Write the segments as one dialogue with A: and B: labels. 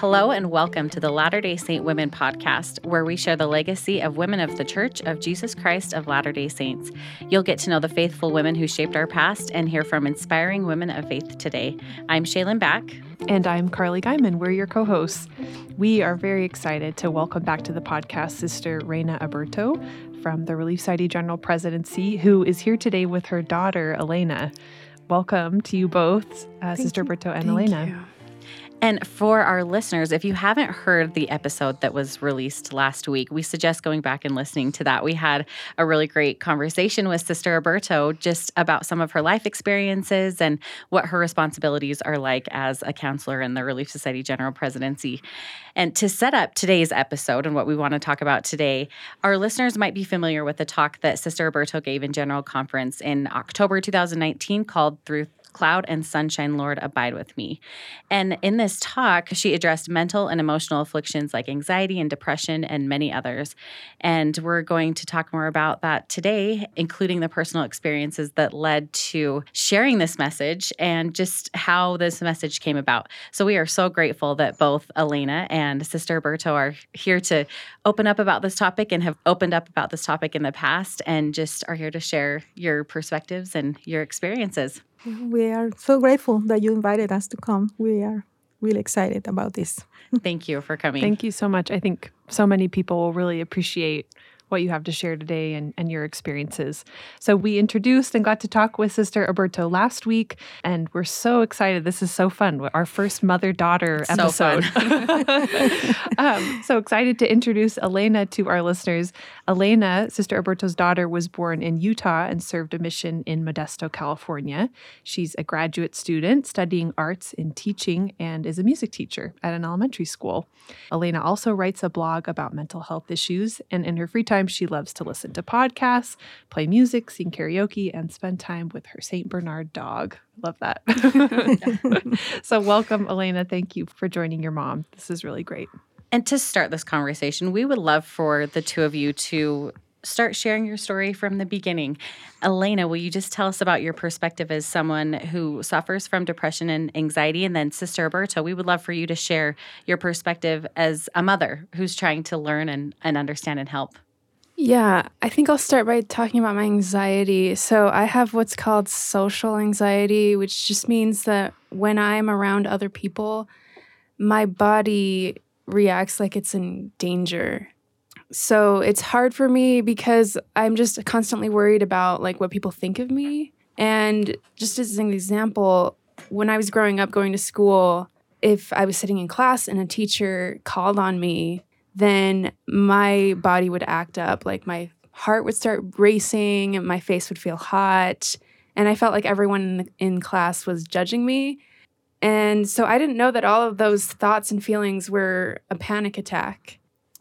A: Hello, and welcome to the Latter day Saint Women podcast, where we share the legacy of women of the Church of Jesus Christ of Latter day Saints. You'll get to know the faithful women who shaped our past and hear from inspiring women of faith today. I'm Shaylin Back.
B: And I'm Carly Guyman. We're your co hosts. We are very excited to welcome back to the podcast Sister Reina Aburto from the Relief Society General Presidency, who is here today with her daughter, Elena. Welcome to you both, uh, Sister you. Aburto and
C: Thank
B: Elena.
C: You.
A: And for our listeners, if you haven't heard the episode that was released last week, we suggest going back and listening to that. We had a really great conversation with Sister Aburto just about some of her life experiences and what her responsibilities are like as a counselor in the Relief Society General Presidency. And to set up today's episode and what we want to talk about today, our listeners might be familiar with the talk that Sister Aburto gave in General Conference in October 2019 called Through Cloud and Sunshine, Lord, abide with me. And in this talk, she addressed mental and emotional afflictions like anxiety and depression and many others. And we're going to talk more about that today, including the personal experiences that led to sharing this message and just how this message came about. So we are so grateful that both Elena and Sister Aburto are here to open up about this topic and have opened up about this topic in the past and just are here to share your perspectives and your experiences.
C: We are so grateful that you invited us to come. We are really excited about this.
A: Thank you for coming.
B: Thank you so much. I think so many people will really appreciate what you have to share today and, and your experiences. So, we introduced and got to talk with Sister Aburto last week, and we're so excited. This is so fun. Our first mother daughter episode.
A: So,
B: um, so excited to introduce Elena to our listeners. Elena, Sister Aburto's daughter, was born in Utah and served a mission in Modesto, California. She's a graduate student studying arts in teaching and is a music teacher at an elementary school. Elena also writes a blog about mental health issues, and in her free time, she loves to listen to podcasts, play music, sing karaoke, and spend time with her St. Bernard dog. Love that. so, welcome, Elena. Thank you for joining your mom. This is really great.
A: And to start this conversation, we would love for the two of you to start sharing your story from the beginning. Elena, will you just tell us about your perspective as someone who suffers from depression and anxiety? And then, Sister Aburto, we would love for you to share your perspective as a mother who's trying to learn and, and understand and help.
D: Yeah, I think I'll start by talking about my anxiety. So, I have what's called social anxiety, which just means that when I'm around other people, my body reacts like it's in danger. So, it's hard for me because I'm just constantly worried about like what people think of me. And just as an example, when I was growing up going to school, if I was sitting in class and a teacher called on me then my body would act up. Like my heart would start racing and my face would feel hot. And I felt like everyone in, the, in class was judging me. And so I didn't know that all of those thoughts and feelings were a panic attack.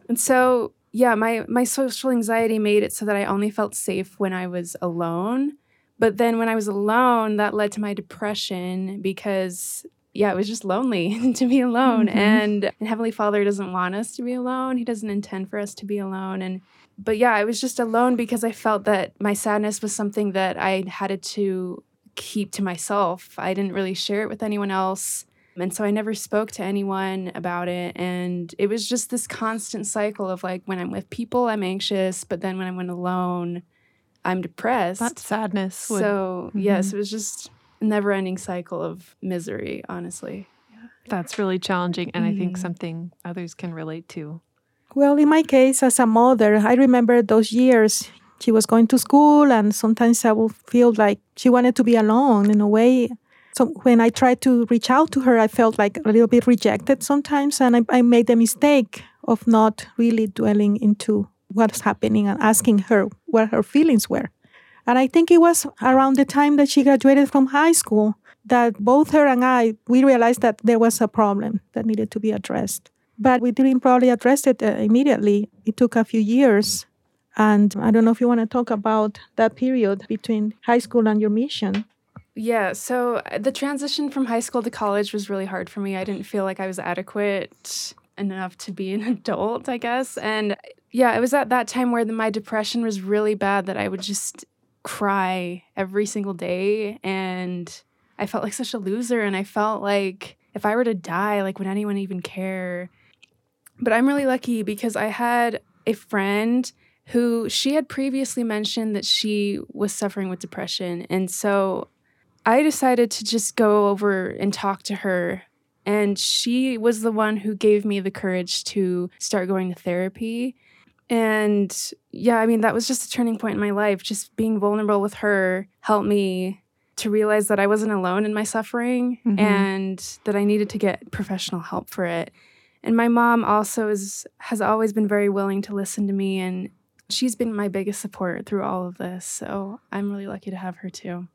D: And so, yeah, my, my social anxiety made it so that I only felt safe when I was alone. But then when I was alone, that led to my depression because yeah, it was just lonely to be alone. Mm-hmm. And, and Heavenly Father doesn't want us to be alone. He doesn't intend for us to be alone. And but yeah, I was just alone because I felt that my sadness was something that I had to keep to myself. I didn't really share it with anyone else. And so I never spoke to anyone about it. And it was just this constant cycle of like when I'm with people, I'm anxious, but then when I'm alone, I'm depressed.
B: That sadness.
D: Would, so, mm-hmm. yes, it was just never ending cycle of misery, honestly.
B: Yeah. That's really challenging, and mm-hmm. I think mm-hmm. something others can relate to.
C: Well, in my case, as a mother, I remember those years she was going to school, and sometimes I would feel like she wanted to be alone in a way. So when I tried to reach out to her, I felt like a little bit rejected sometimes, and I, I made the mistake of not really dwelling into what's happening and asking her what her feelings were. And I think it was around the time that she graduated from high school that both her and I, we realized that there was a problem that needed to be addressed. But we didn't probably address it uh, immediately. It took a few years. And I don't know if you want to talk about that period between high school and your mission.
D: Yeah, so uh, the transition from high school to college was really hard for me. I didn't feel like I was adequate enough to be an adult, I guess. And yeah, it was at that time where the, my depression was really bad that I would just cry every single day and I felt like such a loser and I felt like if I were to die, like, would anyone even care? But I'm really lucky because I had a friend who she had previously mentioned that she was suffering with depression. And so I decided to just go over and talk to her. And she was the one who gave me the courage to start going to therapy. And yeah, I mean, that was just a turning point in my life. Just being vulnerable with her helped me to realize that I wasn't alone in my suffering
B: Mhm.
D: and that I needed to get professional help for it. And my mom also is has always been very willing to listen to me and she's been my biggest support through all of this. So I'm really lucky to have her too.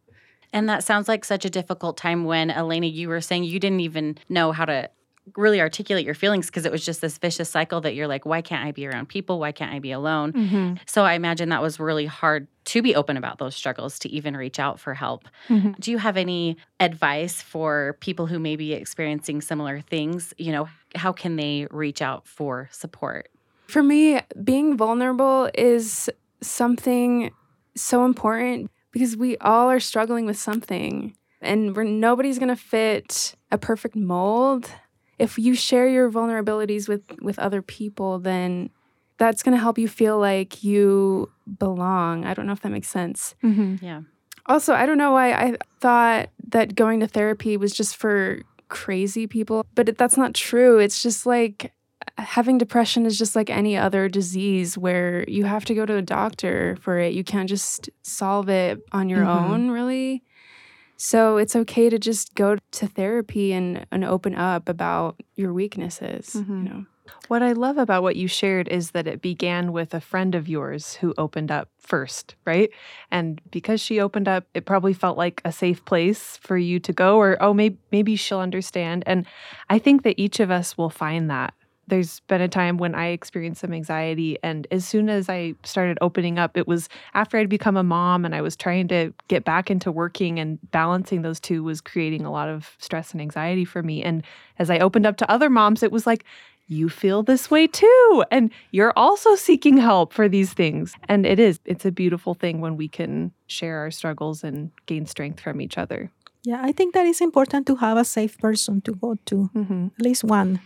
A: And that sounds like such a difficult time when, Elena, you were saying you didn't even know how to really articulate your feelings because it was just this vicious cycle that you're like, why can't I be around people? Why can't I be alone?
B: Mm-hmm.
A: So I imagine that was really hard to be open about those struggles, to even reach out for help.
B: Mhm.
A: Do you have any advice for people who may be experiencing similar things? You know, how can they reach out for support?
D: For me, being vulnerable is something so important because we all are struggling with something and we're, nobody's going to fit a perfect mold. If you share your vulnerabilities with, with other people, then that's going to help you feel like you belong. I don't know if that makes sense.
B: Mm-hmm.
A: Yeah.
D: Also, I don't know why I thought that going to therapy was just for crazy people, but that's not true. It's just like having depression is just like any other disease where you have to go to a doctor for it. You can't just solve it on your
B: Mhm.
D: own, really. So it's okay to just go to therapy and, and open up about your weaknesses,
B: Mhm.
D: you know.
B: What I love about what you shared is that it began with a friend of yours who opened up first, right? And because she opened up, it probably felt like a safe place for you to go, or oh, maybe maybe she'll understand. And I think that each of us will find that. There's been a time when I experienced some anxiety, and as soon as I started opening up, it was after I'd become a mom and I was trying to get back into working and balancing those two was creating a lot of stress and anxiety for me. And as I opened up to other moms, it was like, you feel this way too. And you're also seeking help for these things. And it is, it's a beautiful thing when we can share our struggles and gain strength from each other.
C: Yeah, I think that is important to have a safe person to go to,
B: Mm-hmm.
C: at least one.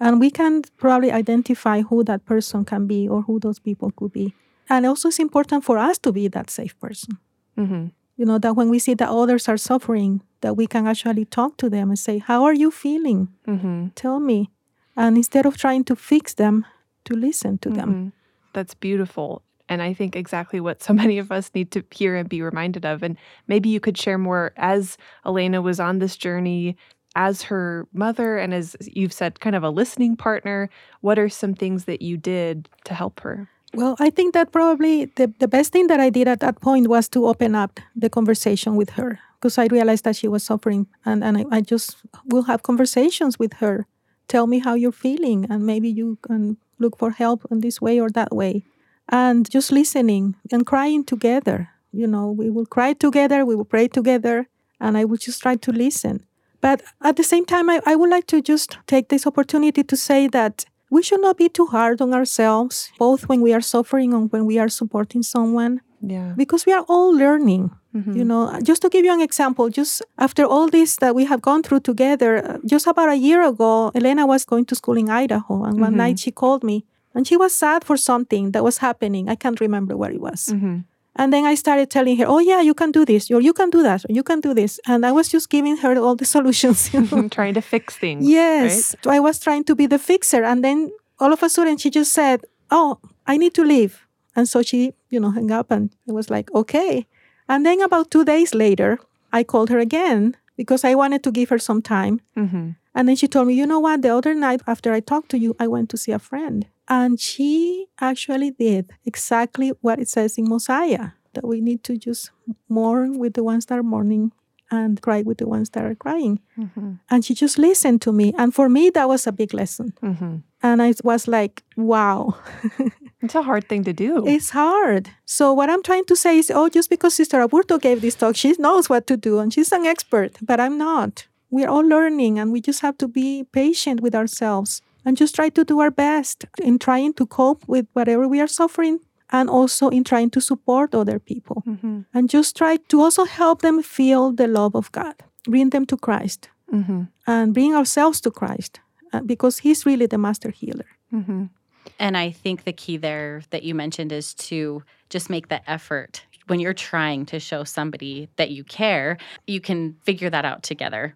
C: And we can probably identify who that person can be or who those people could be. And also, it's important for us to be that safe person.
B: Mm-hmm.
C: You know, that when we see that others are suffering, that we can actually talk to them and say, How are you feeling?
B: Mm-hmm.
C: Tell me. And instead of trying to fix them, to listen to them.
B: Mhm. That's beautiful. And I think exactly what so many of us need to hear and be reminded of. And maybe you could share more as Elena was on this journey as her mother and as you've said, kind of a listening partner. What are some things that you did to help her?
C: Well, I think that probably the, the best thing that I did at that point was to open up the conversation with her because I realized that she was suffering. And, and I, I just will have conversations with her. Tell me how you're feeling, and maybe you can look for help in this way or that way. And just listening and crying together. You know, we will cry together, we will pray together, and I will just try to listen. But at the same time, I, I would like to just take this opportunity to say that we should not be too hard on ourselves, both when we are suffering and when we are supporting someone,
B: Yeah.
C: because we are all learning.
B: Mm-hmm.
C: You know, just to give you an example, just after all this that we have gone through together, just about a year ago, Elena was going to school in Idaho, and one
B: Mhm.
C: night she called me and she was sad for something that was happening. I can't remember what it was.
B: Mm-hmm.
C: And then I started telling her, "Oh yeah, you can do this, or you can do that, or you can do this," and I was just giving her all the solutions. You know?
B: Trying to fix things.
C: Yes, I was trying to be the fixer, and then all of a sudden she just said, "Oh, I need to leave," and so she, you know, hung up, and it was like, "Okay." And then about two days later, I called her again because I wanted to give her some time,
B: Mm-hmm.
C: And then she told me, "You know what? The other night after I talked to you, I went to see a friend, and she actually did exactly what it says in Mosiah that we need to just mourn with the ones that are mourning." And cry with the ones that are crying.
B: Mm-hmm.
C: And she just listened to me. And for me, that was a big lesson.
B: Mm-hmm.
C: And I was like, wow,
B: It's a hard thing to do.
C: it's hard. So, what I'm trying to say is, oh, just because Sister Aburto gave this talk, she knows what to do and she's an expert, but I'm not. We're all learning and we just have to be patient with ourselves and just try to do our best in trying to cope with whatever we are suffering and also in trying to support other people
B: mm-hmm.
C: and just try to also help them feel the love of God, bring them to Christ.
B: Mm-hmm.
C: and bring ourselves to Christ uh, because He's really the master healer.
B: Mm-hmm.
A: And I think the key there that you mentioned is to just make the effort when you're trying to show somebody that you care, you can figure that out together.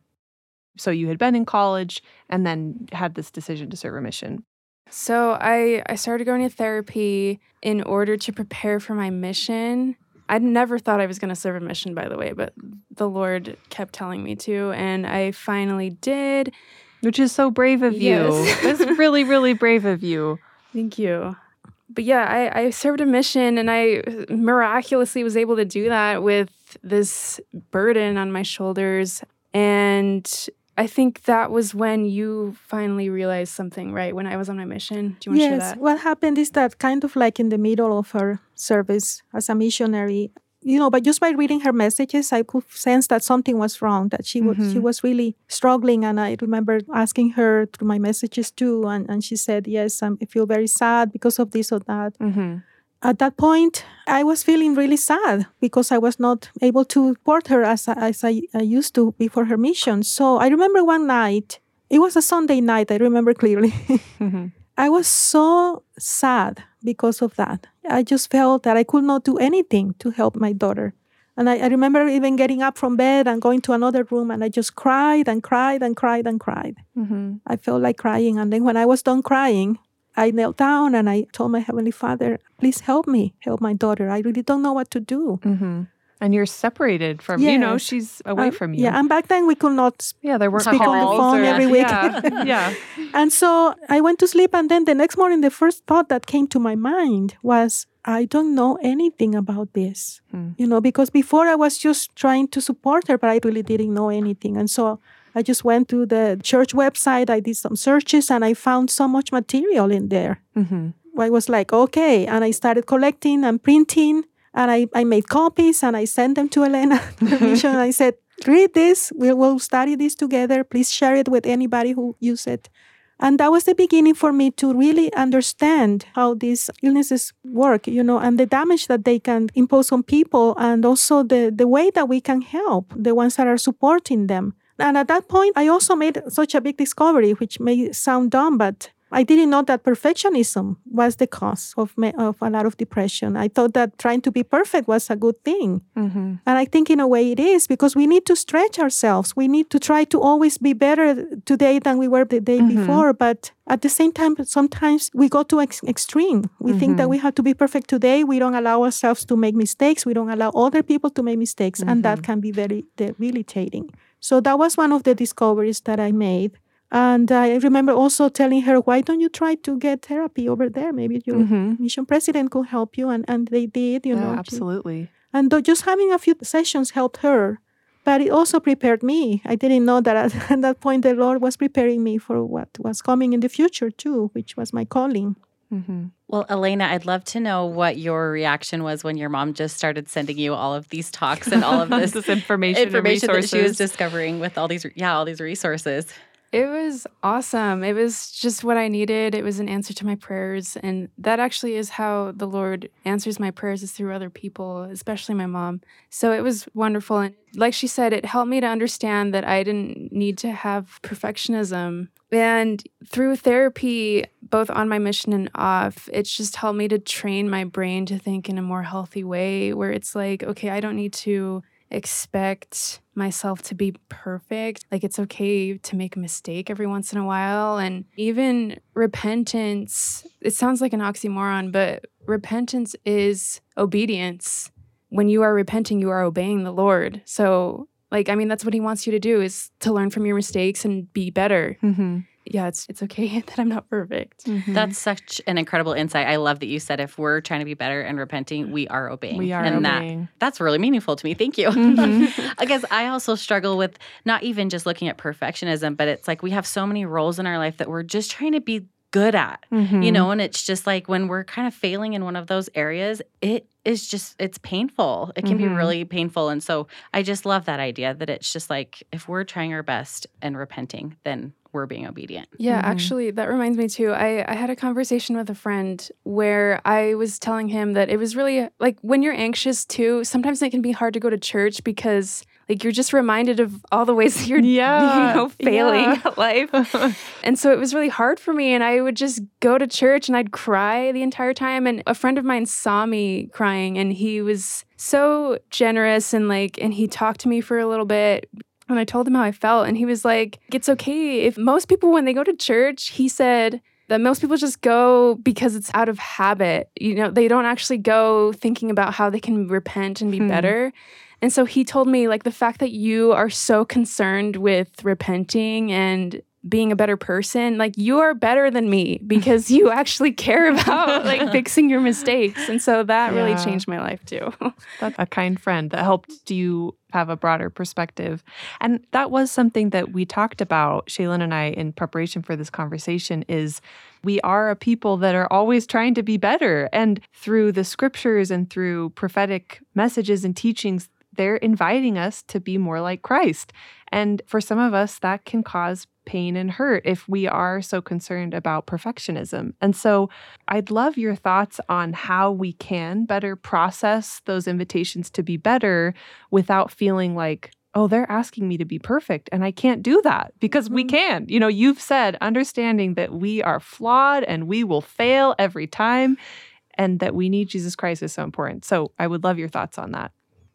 B: So you had been in college and then had this decision to serve a mission.
D: So I I started going to therapy in order to prepare for my mission. I never thought I was going to serve a mission by the way, but the Lord kept telling me to and I finally did.
B: Which is so brave of you.
D: Yes.
B: That's really, really brave of you.
D: Thank you. But yeah, I, I served a mission and I miraculously was able to do that with this burden on my shoulders. And I think that was when you finally realized something, right? When I was on my mission. Do you want to share
C: yes,
D: that?
C: what happened is that kind of like in the middle of her service as a missionary, you know, but just by reading her messages, I could sense that something was wrong, that she was she
B: Mhm.
C: was really struggling. And I remember asking her through my messages too, and, and she said, Yes, um, I feel very sad because of this or that.
B: Mm-hmm.
C: At that point, I was feeling really sad because I was not able to support her as, I- as I, I used to before her mission. So I remember one night, it was a Sunday night, I remember clearly.
B: Mm-hmm.
C: I was so sad because of that. I just felt that I could not do anything to help my daughter. And I, I remember even getting up from bed and going to another room and I just cried and cried and cried and cried.
B: Mm-hmm.
C: I felt like crying. And then when I was done crying, I knelt down and I told my Heavenly Father, please help me, help my daughter. I really don't know what to do.
B: Mm-hmm. And you're separated from, you know, she's away
C: Uh,
B: from you.
C: Yeah, and back then we could not
B: Yeah, there weren't
C: Speak on the phone
B: or-
C: every week.
B: Yeah, yeah.
C: And so I went to sleep, and then the next morning, the first thought that came to my mind was, I don't know anything about this.
B: Hmm.
C: You know, because before I was just trying to support her, but I really didn't know anything. And so I just went to the church website, I did some searches, and I found so much material in there.
B: Mm-hmm.
C: I was like, okay. And I started collecting and printing, and I, I made copies and I sent them to Elena and I said, read this. We will study this together. Please share it with anybody who use it. And that was the beginning for me to really understand how these illnesses work, you know, and the damage that they can impose on people, and also the, the way that we can help the ones that are supporting them. And at that point, I also made such a big discovery, which may sound dumb, but I didn't know that perfectionism was the cause of, me, of a lot of depression. I thought that trying to be perfect was a good thing.
B: Mm-hmm.
C: And I think in a way it is because we need to stretch ourselves. We need to try to always be better today than we were the day
B: Mhm.
C: before. But at the same time, sometimes we go to ex- extreme. We think that
B: Mhm.
C: we have to be perfect today. We don't allow ourselves to make mistakes. We don't allow other people to make mistakes. And that
B: Mhm.
C: can be very debilitating. So that was one of the discoveries that I made. And I remember also telling her, why don't you try to get therapy over there? Maybe your
B: Mm-hmm.
C: mission president could help you. And, and they did, you
B: yeah,
C: know.
B: absolutely.
C: and just having a few sessions helped her, but it also prepared me. I didn't know that at, at that point the Lord was preparing me for what was coming in the future too, which was my calling.
B: Mm-hmm.
A: Well, Elena, I'd love to know what your reaction was when your mom just started sending you all of these talks and all of this,
B: this information,
A: information
B: and
A: that she was discovering with all these, yeah, all these resources.
D: It was awesome. It was just what I needed. It was an answer to my prayers. And that actually is how the Lord answers my prayers is through other people, especially my mom. So it was wonderful. And like she said, it helped me to understand that I didn't need to have perfectionism. And through therapy, both on my mission and off, it's just helped me to train my brain to think in a more healthy way where it's like, okay, I don't need to expect myself to be perfect. Like it's okay to make a mistake every once in a while. And even repentance, it sounds like an oxymoron, but repentance is obedience. When you are repenting, you are obeying the Lord. So, like, I mean, that's what He wants you to do is to learn from your mistakes and be better.
B: Mm-hmm.
D: Yeah, it's it's okay that I'm not perfect.
B: Mm-hmm.
A: That's such an incredible insight. I love that you said if we're trying to be better and repenting, we are obeying.
B: we are
A: and that
B: obeying.
A: that's really meaningful to me. Thank you.
B: Mhm.
A: I guess I also struggle with not even just looking at perfectionism, but it's like we have so many roles in our life that we're just trying to be good at. You
B: Mhm.
A: know, and it's just like when we're kind of failing in one of those areas, it is just it's painful. It can be
B: Mhm.
A: really painful. And so I just love that idea that it's just like if we're trying our best and repenting, then we're being obedient.
D: Yeah,
B: Mhm.
D: actually, that reminds me too. I, I had a conversation with a friend where I was telling him that it was really like when you're anxious too, sometimes it can be hard to go to church because, like you're just reminded of all the ways that you're
B: Yeah,
D: you know, failing
B: yeah.
D: at life. and so it was really hard for me. And I would just go to church and I'd cry the entire time. And a friend of mine saw me crying and he was so generous and like, and he talked to me for a little bit. And I told him how I felt. And he was like, it's okay. If most people, when they go to church, he said, that most people just go because it's out of habit. You know, they don't actually go thinking about how they can repent and be
B: Hmm.
D: better. And so he told me, like, the fact that you are so concerned with repenting and being a better person, like, you are better than me because you actually care about, like, fixing your mistakes. And so that really changed my life, too.
B: That's a kind friend that helped you have a broader perspective. And that was something that we talked about, Shaylin and I, in preparation for this conversation is we are a people that are always trying to be better. And through the scriptures and through prophetic messages and teachings, they're inviting us to be more like Christ. And for some of us, that can cause pain and hurt if we are so concerned about perfectionism. And so I'd love your thoughts on how we can better process those invitations to be better without feeling like, oh, they're asking me to be perfect and I can't do that because we
C: Mhm.
B: can. You know, you've said understanding that we are flawed and we will fail every time and that we need Jesus Christ is so important. So I would love your thoughts on that.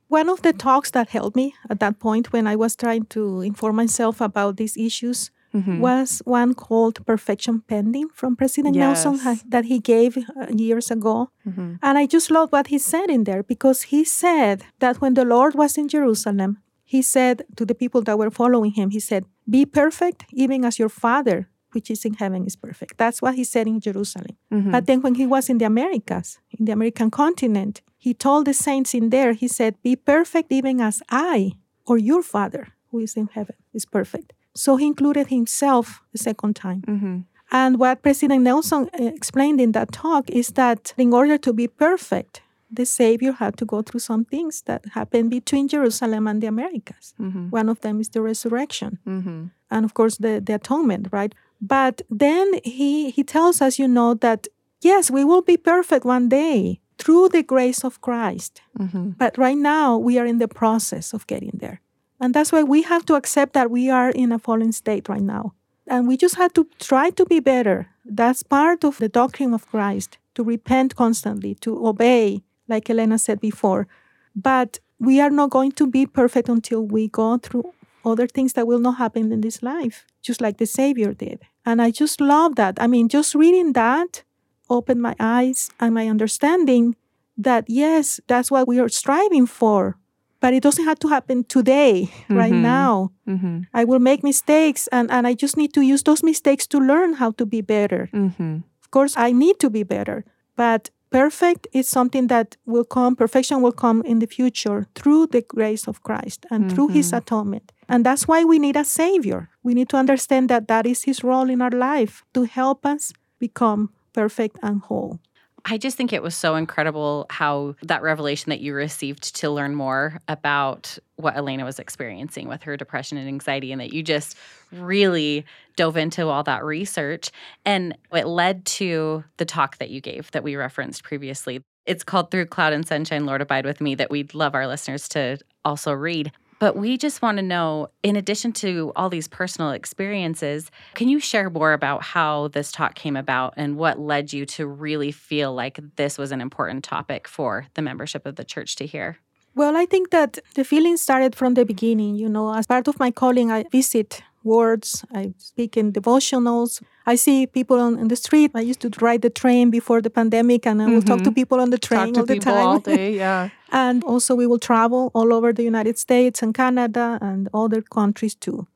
C: One of the talks that helped me at that point when I was trying to inform myself about these issues
B: Mhm.
C: was one called Perfection Pending from President Nelson
B: Yes.
C: ha- that he gave uh, years ago.
B: Mhm.
C: And I just love what he said in there because he said that when the Lord was in Jerusalem, he said to the people that were following him, he said, Be perfect, even as your Father, which is in heaven, is perfect. That's what he said in Jerusalem.
B: Mhm.
C: But then when he was in the Americas, in the American continent, he told the saints in there, he said, Be perfect, even as I or your Father, who is in heaven, is perfect. So he included himself the second time.
B: Mhm.
C: And what President Nelson uh, explained in that talk is that in order to be perfect, the Savior had to go through some things that happened between Jerusalem and the Americas.
B: Mhm.
C: One of them is the resurrection,
B: Mhm.
C: and of course, the, the atonement, right? But then he, he tells us, you know, that yes, we will be perfect one day through the grace of Christ.
B: Mhm.
C: But right now, we are in the process of getting there. And that's why we have to accept that we are in a fallen state right now. And we just have to try to be better. That's part of the doctrine of Christ to repent constantly, to obey, like Elena said before. But we are not going to be perfect until we go through other things that will not happen in this life, just like the Savior did. And I just love that. I mean, just reading that opened my eyes and my understanding that yes, that's what we are striving for. But it doesn't have to happen today, right
B: Mhm.
C: now.
B: Mhm.
C: I will make mistakes and, and I just need to use those mistakes to learn how to be better.
B: Mhm.
C: Of course, I need to be better, but perfect is something that will come, perfection will come in the future through the grace of Christ and through his atonement. And that's why we need a savior. We need to understand that that is his role in our life to help us become perfect and whole.
A: I just think it was so incredible how that revelation that you received to learn more about what Elena was experiencing with her depression and anxiety, and that you just really dove into all that research. And it led to the talk that you gave that we referenced previously. It's called Through Cloud and Sunshine, Lord Abide with Me, that we'd love our listeners to also read. But we just want to know, in addition to all these personal experiences, can you share more about how this talk came about and what led you to really feel like this was an important topic for the membership of the church to hear?
C: Well, I think that the feeling started from the beginning. You know, as part of my calling, I visit words, I speak in devotionals. I see people on, on the street. I used to ride the train before the pandemic, and I will talk to
B: Mhm.
C: people on the train all the time.
B: all day. Yeah.
C: and also, we will travel all over the United States and Canada and other countries too.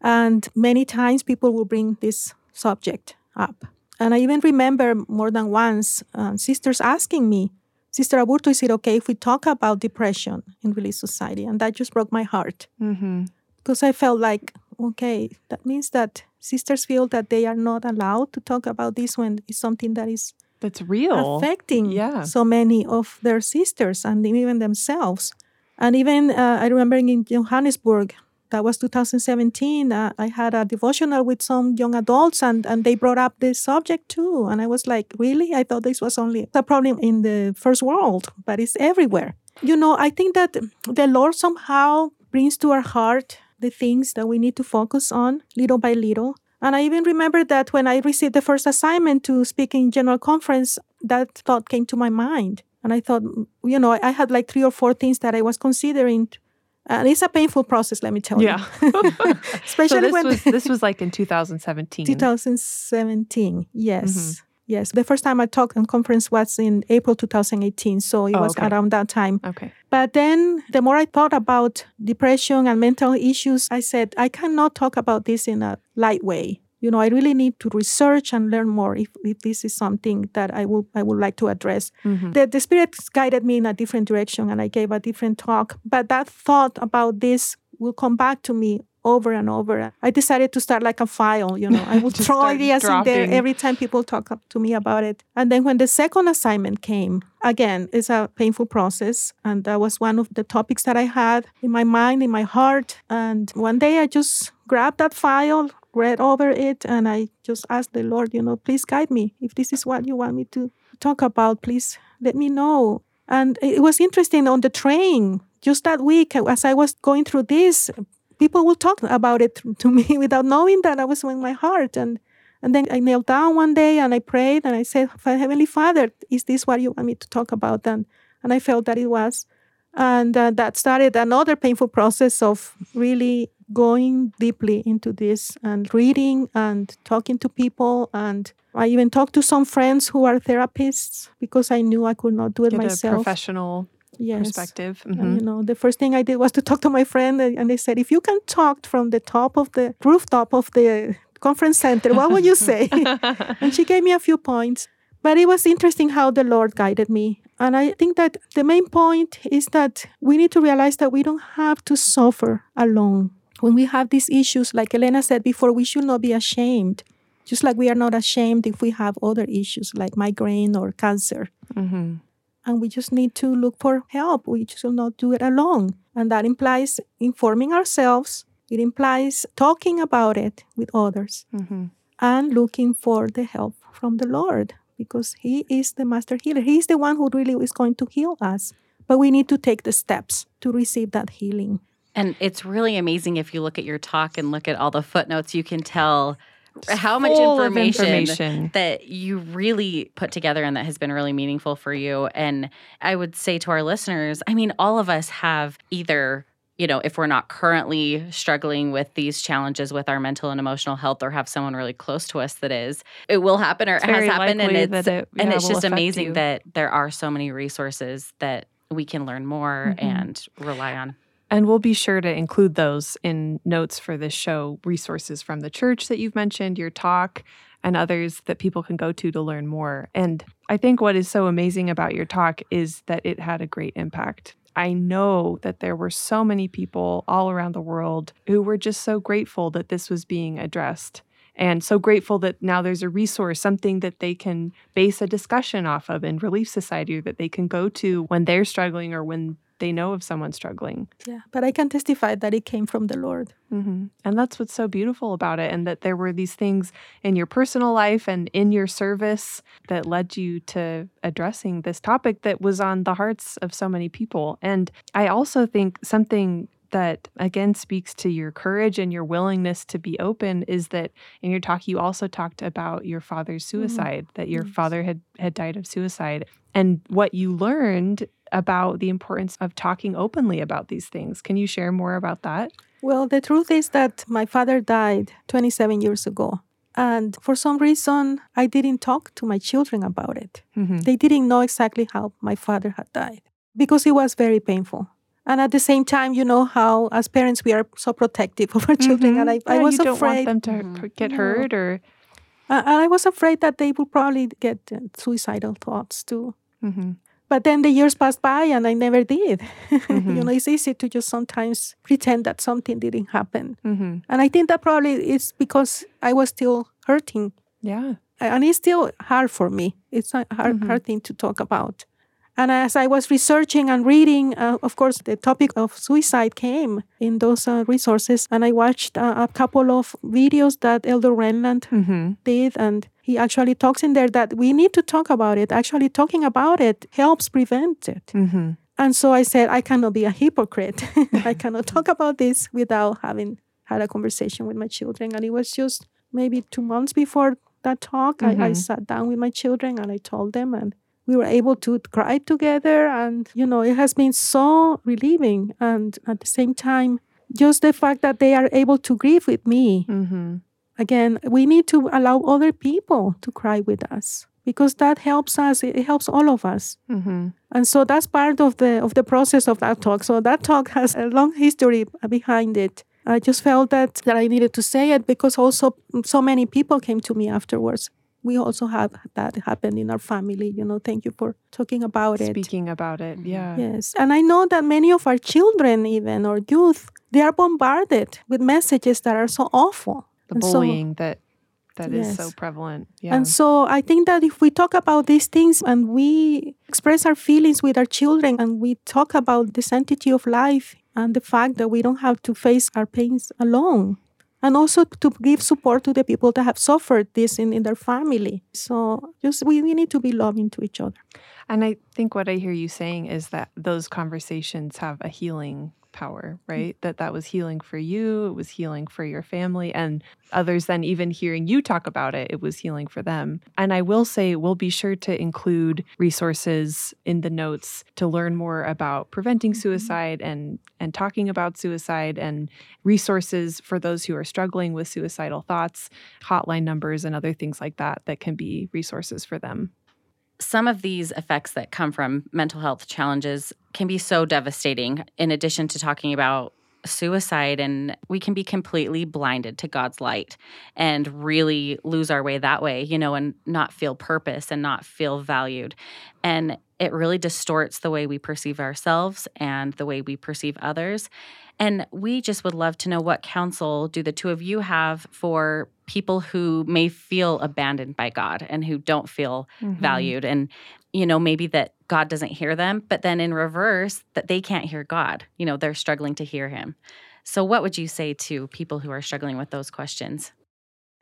C: And many times, people will bring this subject up. And I even remember more than once uh, sisters asking me, Sister Aburto, is it okay if we talk about depression in Relief Society? And that just broke my heart
B: Mm-hmm.
C: because I felt like, okay, that means that sisters feel that they are not allowed to talk about this when it's something that is
B: That's real.
C: affecting
B: Yeah.
C: so many of their sisters and even themselves. And even uh, I remember in Johannesburg, that was 2017, uh, I had a devotional with some young adults and, and they brought up this subject too. And I was like, really? I thought this was only a problem in the first world, but it's everywhere. You know, I think that the Lord somehow brings to our heart the things that we need to focus on little by little. And I even remember that when I received the first assignment to speak in general conference, that thought came to my mind. And I thought, you know, I had like three or four things that I was considering. And it's a painful process, let me tell
B: Yeah.
C: you.
B: so
C: Especially
B: this
C: when
B: was this was like in 2017.
C: 2017, yes. Mm-hmm. Yes, the first time I talked on conference was in April 2018, so it
B: Oh,
C: was
B: okay.
C: around that time.
B: Okay.
C: But then the more I thought about depression and mental issues, I said, I cannot talk about this in a light way. You know, I really need to research and learn more if, if this is something that I would I would like to address.
B: Mhm.
C: The, the spirit guided me in a different direction and I gave a different talk. But that thought about this will come back to me over and over. I decided to start like a file, you know. I would throw ideas in there every time people talk up to me about it. And then when the second assignment came, again, it's a painful process. And that was one of the topics that I had in my mind, in my heart. And one day I just grabbed that file, read over it, and I just asked the Lord, you know, please guide me. If this is what you want me to talk about, please let me know. And it was interesting on the train, just that week, as I was going through this, people will talk about it to me without knowing that I was in my heart. And and then I knelt down one day and I prayed and I said, Heavenly Father, is this what you want me to talk about? And and I felt that it was. And uh, that started another painful process of really going deeply into this and reading and talking to people. And I even talked to some friends who are therapists because I knew I could not do it
B: Get a
C: myself.
B: professional
C: yes.
B: perspective. Mhm.
C: you know, the first thing I did was to talk to my friend, and they said, if you can talk from the top of the rooftop of the conference center, what would you say? and she gave me a few points. But it was interesting how the Lord guided me. And I think that the main point is that we need to realize that we don't have to suffer alone. When we have these issues, like Elena said before, we should not be ashamed. Just like we are not ashamed if we have other issues like migraine or cancer
B: Mhm.
C: And we just need to look for help. We should not do it alone. And that implies informing ourselves, it implies talking about it with others
B: Mhm.
C: and looking for the help from the Lord because He is the master healer. He is the one who really is going to heal us. But we need to take the steps to receive that healing.
A: And it's really amazing if you look at your talk and look at all the footnotes, you can tell how much information,
B: information.
A: that you really put together and that has been really meaningful for you. And I would say to our listeners, I mean, all of us have either you know, if we're not currently struggling with these challenges with our mental and emotional health or have someone really close to us that is, it will happen or
B: It's
A: it has happened. And it's,
B: it,
A: and it's just amazing
B: you.
A: that there are so many resources that we can learn more
B: Mhm.
A: and rely on.
B: And we'll be sure to include those in notes for this show, resources from the church that you've mentioned, your talk, and others that people can go to to learn more. And I think what is so amazing about your talk is that it had a great impact. I know that there were so many people all around the world who were just so grateful that this was being addressed. And so grateful that now there's a resource, something that they can base a discussion off of in Relief Society or that they can go to when they're struggling or when they know of someone struggling.
C: Yeah. But I can testify that it came from the Lord.
B: hmm And that's what's so beautiful about it. And that there were these things in your personal life and in your service that led you to addressing this topic that was on the hearts of so many people. And I also think something that again speaks to your courage and your willingness to be open is that in your talk you also talked about your father's suicide that your
C: Yes.
B: father had had died of suicide and what you learned about the importance of talking openly about these things can you share more about that
C: Well, the truth is that my father died 27 years ago. And for some reason, I didn't talk to my children about it.
B: Mhm.
C: They didn't know exactly how my father had died because it was very painful. And at the same time, you know how as parents we are so protective of our children, and I,
B: Mhm.
C: I was
B: you don't
C: afraid.
B: want them to
A: Mhm.
B: p- get
C: No.
B: hurt or
C: uh, and I was afraid that they would probably get uh, suicidal thoughts too.
B: Mhm.
C: But then the years passed by and I never did.
B: Mhm.
C: you know, it's easy to just sometimes pretend that something didn't happen.
B: Mhm.
C: And I think that probably is because I was still hurting.
B: yeah
C: And it's still hard for me. It's a hard, hard thing to talk about. And as I was researching and reading, uh, of course, the topic of suicide came in those uh, resources. And I watched uh, a couple of videos that Elder Renlund
B: hmm
C: did. And he actually talks in there that we need to talk about it. Actually, talking about it helps prevent it.
B: hmm
C: And so I said, I cannot be a hypocrite. I cannot talk about this without having had a conversation with my children. And it was just maybe two months before that talk, mm-hmm. I, I, mm-hmm. sat down with my children and I told them, and we were able to cry together. And, you know, it has been so relieving. And at the same time, just the fact that they are able to grieve with me. Mm-hmm. Again, we need to allow other people to cry with us because that helps us it helps all of us mm-hmm. and so that's part of the of the process of that talk so that talk has a long history behind it i just felt that that i needed to say it because also so many people came to me afterwards we also have that happen in our family you know thank you for talking about
B: speaking
C: it
B: speaking about it yeah
C: yes and i know that many of our children even or youth they are bombarded with messages that are so awful
B: the and bullying so, that that yes. is so prevalent.
C: Yeah. And so I think that if we talk about these things and we express our feelings with our children and we talk about the sanctity of life and the fact that we don't have to face our pains alone. And also to give support to the people that have suffered this in, in their family. So just we, we need to be loving to each other.
B: And I think what I hear you saying is that those conversations have a healing power, mm. right? That that was healing for you, it was healing for your family and others then even hearing you talk about it, it was healing for them. And I will say we'll be sure to include resources in the notes to learn more about preventing mm-hmm. suicide and and talking about suicide and resources for those who are struggling with suicidal thoughts, hotline numbers and other things like that that can be resources for them
A: some of these effects that come from mental health challenges can be so devastating, in addition to talking about suicide and we can be completely blinded to God's light and really lose our way that way, you know, and not feel purpose and not feel valued. And it really distorts the way we perceive ourselves and the way we perceive others. And we just would love to know what counsel do the two of you have for people who may feel abandoned by God and who don't feel mm-hmm. valued. And you know maybe that God doesn't hear them but then in reverse that they can't hear God. You know they're struggling to hear him. So what would you say to people who are struggling with those questions?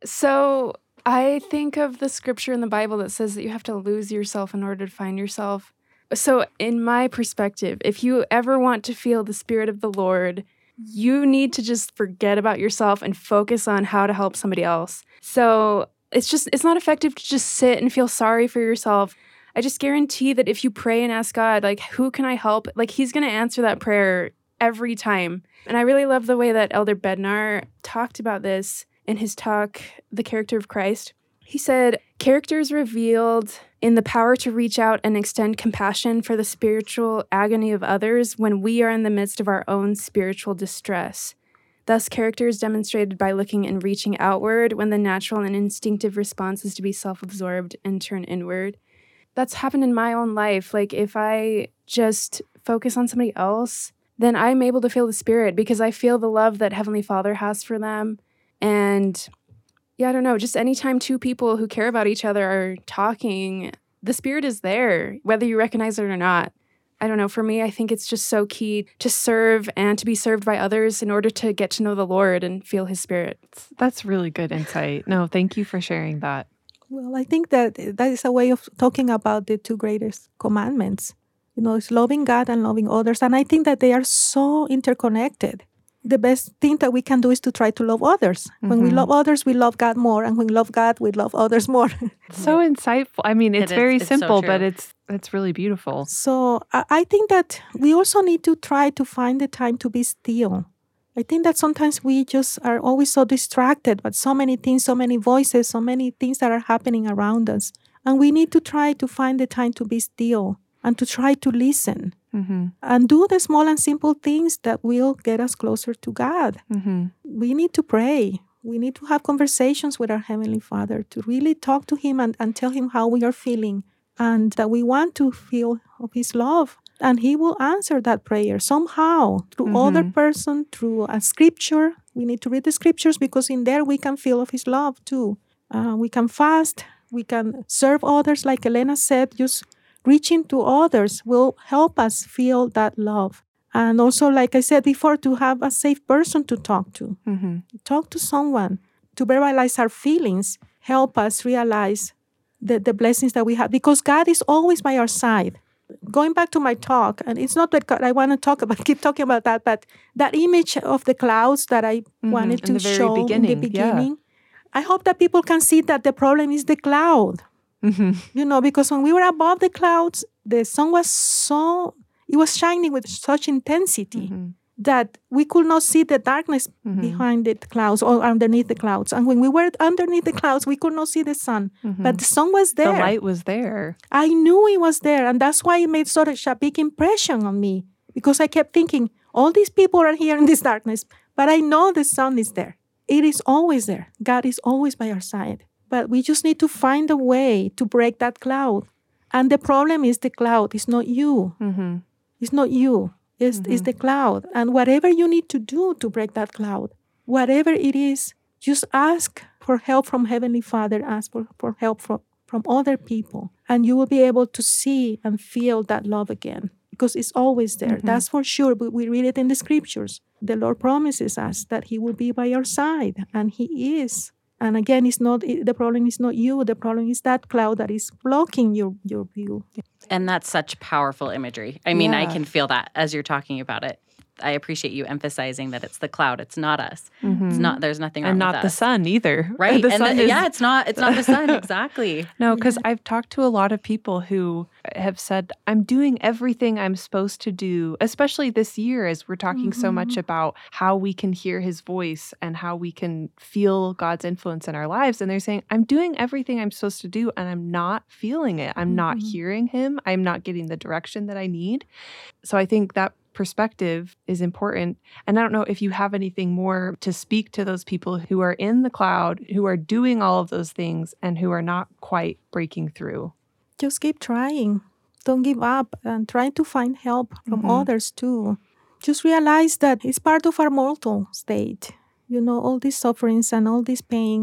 D: So I think of the scripture in the Bible that says that you have to lose yourself in order to find yourself so in my perspective if you ever want to feel the spirit of the Lord you need to just forget about yourself and focus on how to help somebody else. So it's just, it's not effective to just sit and feel sorry for yourself. I just guarantee that if you pray and ask God, like, who can I help? Like, He's going to answer that prayer every time. And I really love the way that Elder Bednar talked about this in his talk, The Character of Christ. He said, Characters revealed in the power to reach out and extend compassion for the spiritual agony of others when we are in the midst of our own spiritual distress. Thus, character is demonstrated by looking and reaching outward when the natural and instinctive response is to be self absorbed and turn inward. That's happened in my own life. Like, if I just focus on somebody else, then I'm able to feel the spirit because I feel the love that Heavenly Father has for them. And yeah, I don't know. Just anytime two people who care about each other are talking, the spirit is there, whether you recognize it or not. I don't know. For me, I think it's just so key to serve and to be served by others in order to get to know the Lord and feel His Spirit.
B: That's really good insight. No, thank you for sharing that.
C: Well, I think that that is a way of talking about the two greatest commandments. You know, it's loving God and loving others. And I think that they are so interconnected the best thing that we can do is to try to love others. Mm-hmm. When we mm-hmm. love others, we love God more, and when we love God, we love others more.
B: so insightful. I mean, it's it very it's simple, so but it's it's really beautiful.
C: So I think that we also need to try to find the time to be still. I think that sometimes we just are always so distracted by so many things, so many voices, so many things that are happening around us. And we need to try to find the time to be still and to try to listen mm-hmm. and do the small and simple things that will get us closer to God. Mm-hmm. We need to pray. We need to have conversations with our Heavenly Father to really talk to Him and, and tell Him how we are feeling and that we want to feel of His love. And He will answer that prayer somehow through mm-hmm. other person, through a scripture. We need to read the scriptures because in there we can feel of His love too. Uh, we can fast. We can serve others, like Elena said, just reaching to others will help us feel that love. And also, like I said before, to have a safe person to talk to. Mm-hmm. Talk to someone, to verbalize our feelings, help us realize the, the blessings that we have. Because God is always by our side. Going back to my talk, and it's not that I want to talk about, keep talking about that, but that image of the clouds that I
B: Mhm,
C: wanted
B: in
C: to show in the
B: beginning, yeah.
C: beginning. I hope that people can see that the problem is the cloud.
B: Mhm.
C: You know, because when we were above the clouds, the sun was so, it was shining with such intensity
B: Mhm.
C: that we could not see the darkness
B: Mhm.
C: behind the clouds or underneath the clouds. And when we were underneath the clouds, we could not see the sun, but the sun was there.
B: The light was there.
C: I knew it was there, and that's why it made such a big impression on me because I kept thinking, all these people are here in this darkness, but I know the sun is there. It is always there. God is always by our side. But we just need to find a way to break that cloud. And the problem is the cloud, it's not you.
B: Mhm.
C: It's not you. It's, it's the cloud. And whatever you need to do to break that cloud, whatever it is, just ask for help from Heavenly Father, ask for, for help from, from other people. And you will be able to see and feel that love again because it's always there. That's for sure. But we read it in the scriptures. The Lord promises us that He will be by our side, and He is. And again, it's not the problem is not you. The problem is that cloud that is blocking your your view.
A: And that's such powerful imagery. I mean, I can feel that as you're talking about it. I appreciate you emphasizing that it's the cloud. It's not us. It's not. There's nothing wrong
B: Mm-hmm. and not the sun either.
A: Right.
B: The
A: and
B: sun
A: the-
B: is-
A: yeah, it's not. It's not the sun. Exactly.
B: No, because I've talked to a lot of people who have said, I'm doing everything I'm supposed to do, especially this year as we're talking so much about how we can hear his voice and how we can feel God's influence in our lives. And they're saying, I'm doing everything I'm supposed to do and I'm not feeling it. I'm not
C: Mhm.
B: hearing him. I'm not getting the direction that I need. So I think that perspective is important. And I don't know if you have anything more to speak to those people who are in the cloud, who are doing all of those things, and who are not quite breaking through.
C: just keep trying. Don't give up and try to find help from
B: Mhm.
C: others too. Just realize that it's part of our mortal state, you know, all these sufferings and all this pain,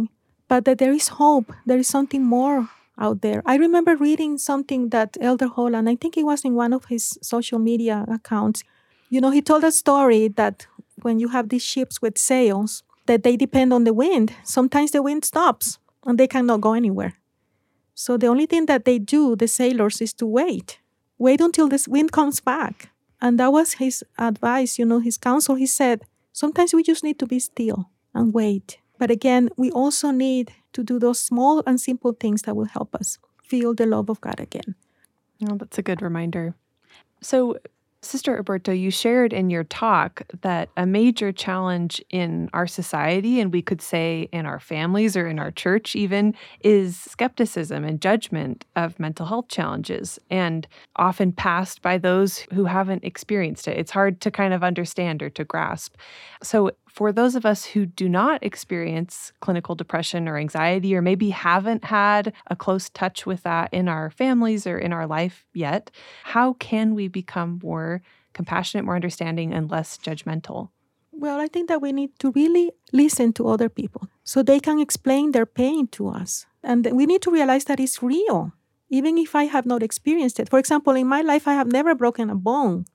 C: but that there is hope. There is something more out there. I remember reading something that Elder Holland, I think it was in one of his social media accounts, you know, he told a story that when you have these ships with sails, that they depend on the wind. Sometimes the wind stops and they cannot go anywhere. So the only thing that they do, the sailors, is to wait. Wait until this wind comes back. And that was his advice, you know, his counsel. He said, sometimes we just need to be still and wait. But again, we also need to do those small and simple things that will help us feel the love of God again.
B: Oh, that's a good reminder. So, Sister Aburto, you shared in your talk that a major challenge in our society, and we could say in our families or in our church even, is skepticism and judgment of mental health challenges, and often passed by those who haven't experienced it. It's hard to kind of understand or to grasp. So, for those of us who do not experience clinical depression or anxiety, or maybe haven't had a close touch with that in our families or in our life yet, how can we become more compassionate, more understanding, and less judgmental?
C: Well, I think that we need to really listen to other people so they can explain their pain to us. And we need to realize that it's real, even if I have not experienced it. For example, in my life, I have never broken a bone.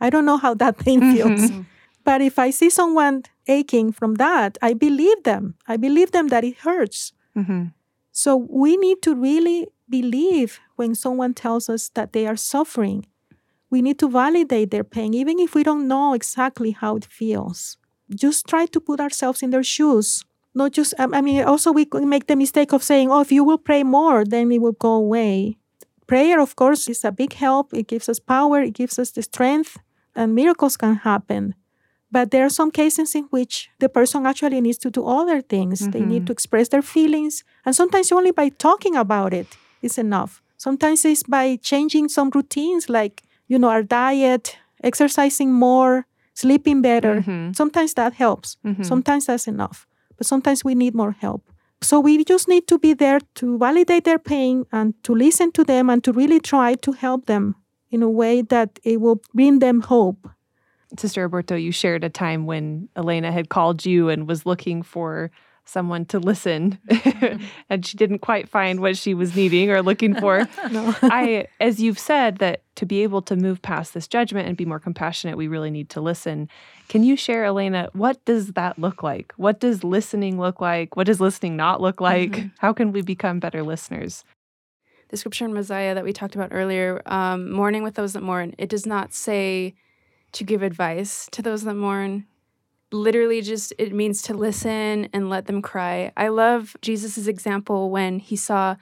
C: I don't know how that pain feels. But if I see someone aching from that, I believe them. I believe them that it hurts.
B: Mm-hmm.
C: So we need to really believe when someone tells us that they are suffering. We need to validate their pain, even if we don't know exactly how it feels. Just try to put ourselves in their shoes. Not just, I mean, also we could make the mistake of saying, oh, if you will pray more, then it will go away. Prayer, of course, is a big help. It gives us power, it gives us the strength, and miracles can happen. But there are some cases in which the person actually needs to do other things. They need to express their feelings. And sometimes only by talking about it is enough. Sometimes it's by changing some routines like, you know, our diet, exercising more, sleeping better.
B: Mhm.
C: Sometimes that helps.
B: Mhm.
C: Sometimes that's enough. But sometimes we need more help. So we just need to be there to validate their pain and to listen to them and to really try to help them in a way that it will bring them hope.
B: Sister Aburto, you shared a time when Elena had called you and was looking for someone to listen, and she didn't quite find what she was needing or looking for.
C: No.
B: I, as you've said, that to be able to move past this judgment and be more compassionate, we really need to listen. Can you share, Elena, what does that look like? What does listening look like? What does listening not look like? How can we become better listeners?
D: the scripture in Mosiah that we talked about earlier, um, mourning with those that mourn, it does not say to give advice to those that mourn. Literally, just it means to listen and let them cry. I love Jesus' example when he saw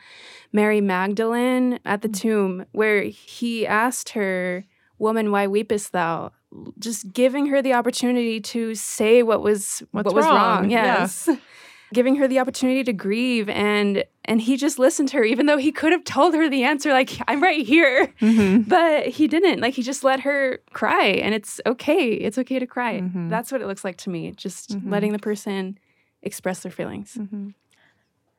D: Mary Magdalene at the
C: Mm.
D: tomb, where he asked her, Woman, why weepest thou? Just giving her the opportunity to say what was
B: What's
D: what was
B: wrong?
D: wrong.
B: Yeah.
D: Yes. giving her the opportunity to grieve and and he just listened to her even though he could have told her the answer like i'm right here
B: Mhm.
D: but he didn't like he just let her cry and it's okay it's okay to cry
B: Mhm.
D: that's what it looks like to me just
B: Mhm.
D: letting the person express their feelings
B: Mhm.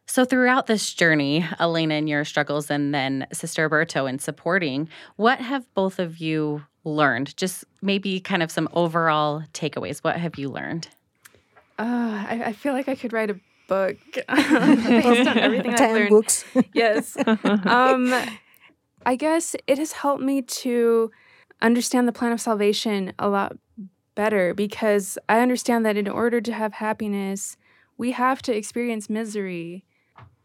A: So, throughout this journey, Elena and your struggles, and then Sister Aburto in supporting, what have both of you learned? Just maybe kind of some overall takeaways. What have you learned?
D: Uh, I, I feel like i could write a book based on everything i've
C: Ten
D: learned
C: books.
D: yes um, I guess it has helped me to understand the plan of salvation a lot better because I understand that in order to have happiness, we have to experience misery.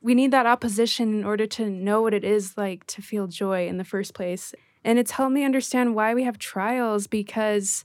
D: We need that opposition in order to know what it is like to feel joy in the first place. And it's helped me understand why we have trials because,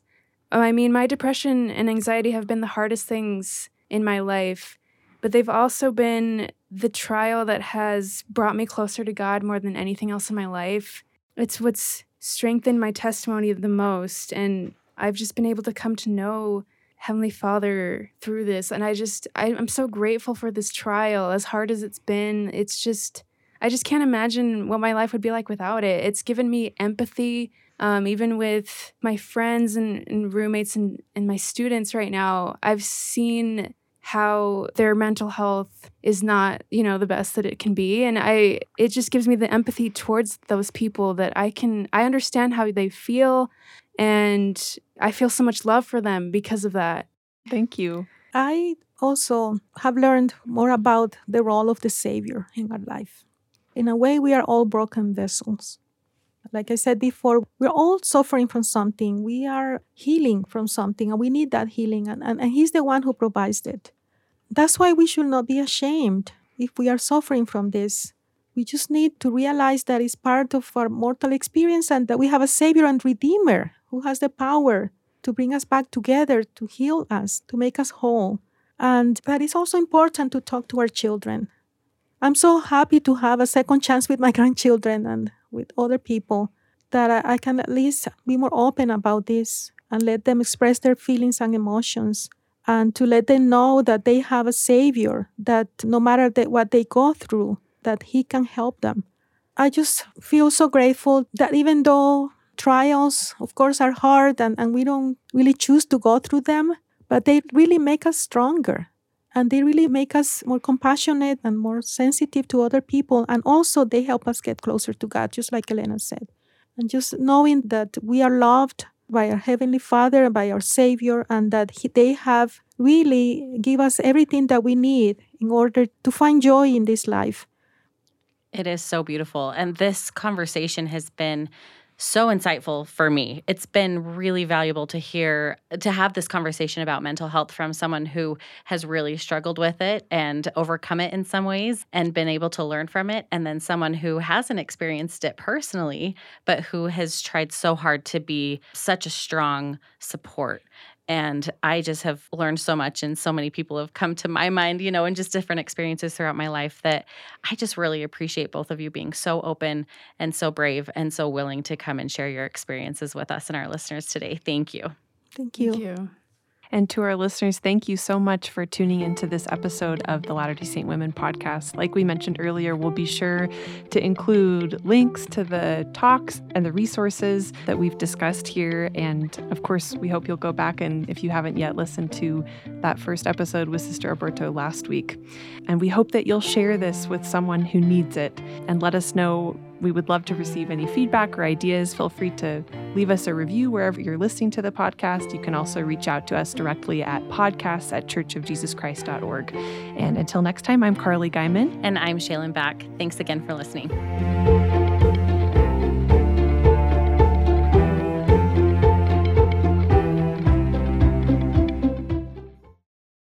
D: oh, I mean, my depression and anxiety have been the hardest things in my life, but they've also been the trial that has brought me closer to God more than anything else in my life. It's what's strengthened my testimony the most. And I've just been able to come to know Heavenly Father through this. And I just, I, I'm so grateful for this trial, as hard as it's been. It's just, I just can't imagine what my life would be like without it. It's given me empathy. Um, even with my friends and, and roommates and, and my students right now, I've seen how their mental health is not you know the best that it can be and i it just gives me the empathy towards those people that i can i understand how they feel and i feel so much love for them because of that
B: Thank you.
C: I also have learned more about the role of the Savior in our life. In a way, we are all broken vessels. Like I said before, we're all suffering from something. We are healing from something, and we need that healing, and, and, and He's the one who provides it. That's why we should not be ashamed if we are suffering from this. We just need to realize that it's part of our mortal experience and that we have a Savior and Redeemer who has the power to bring us back together, to heal us, to make us whole. And that is also important to talk to our children. I'm so happy to have a second chance with my grandchildren and with other people that I, I can at least be more open about this and let them express their feelings and emotions and to let them know that they have a savior that no matter what they go through that he can help them. I just feel so grateful that even though trials of course are hard and, and we don't really choose to go through them but they really make us stronger and they really make us more compassionate and more sensitive to other people and also they help us get closer to god just like elena said and just knowing that we are loved by our heavenly father and by our savior and that he, they have really give us everything that we need in order to find joy in this life
A: It is so beautiful. And this conversation has been so insightful for me. It's been really valuable to hear, to have this conversation about mental health from someone who has really struggled with it and overcome it in some ways and been able to learn from it. And then someone who hasn't experienced it personally, but who has tried so hard to be such a strong support. And I just have learned so much, and so many people have come to my mind, you know, in just different experiences throughout my life that I just really appreciate both of you being so open and so brave and so willing to come and share your experiences with us and our listeners today. Thank you.
C: thank you,
D: thank you
B: And to our listeners, thank you so much for tuning into this episode of the Latter day Saint Women podcast. Like we mentioned earlier, we'll be sure to include links to the talks and the resources that we've discussed here. And of course, we hope you'll go back and, if you haven't yet, listen to that first episode with Sister Aburto last week. And we hope that you'll share this with someone who needs it and let us know. We would love to receive any feedback or ideas. Feel free to leave us a review wherever you're listening to the podcast. You can also reach out to us directly at podcasts at churchofjesuschrist.org. And until next time, I'm Carly Guyman.
A: And I'm Shaylin Back. Thanks again for listening.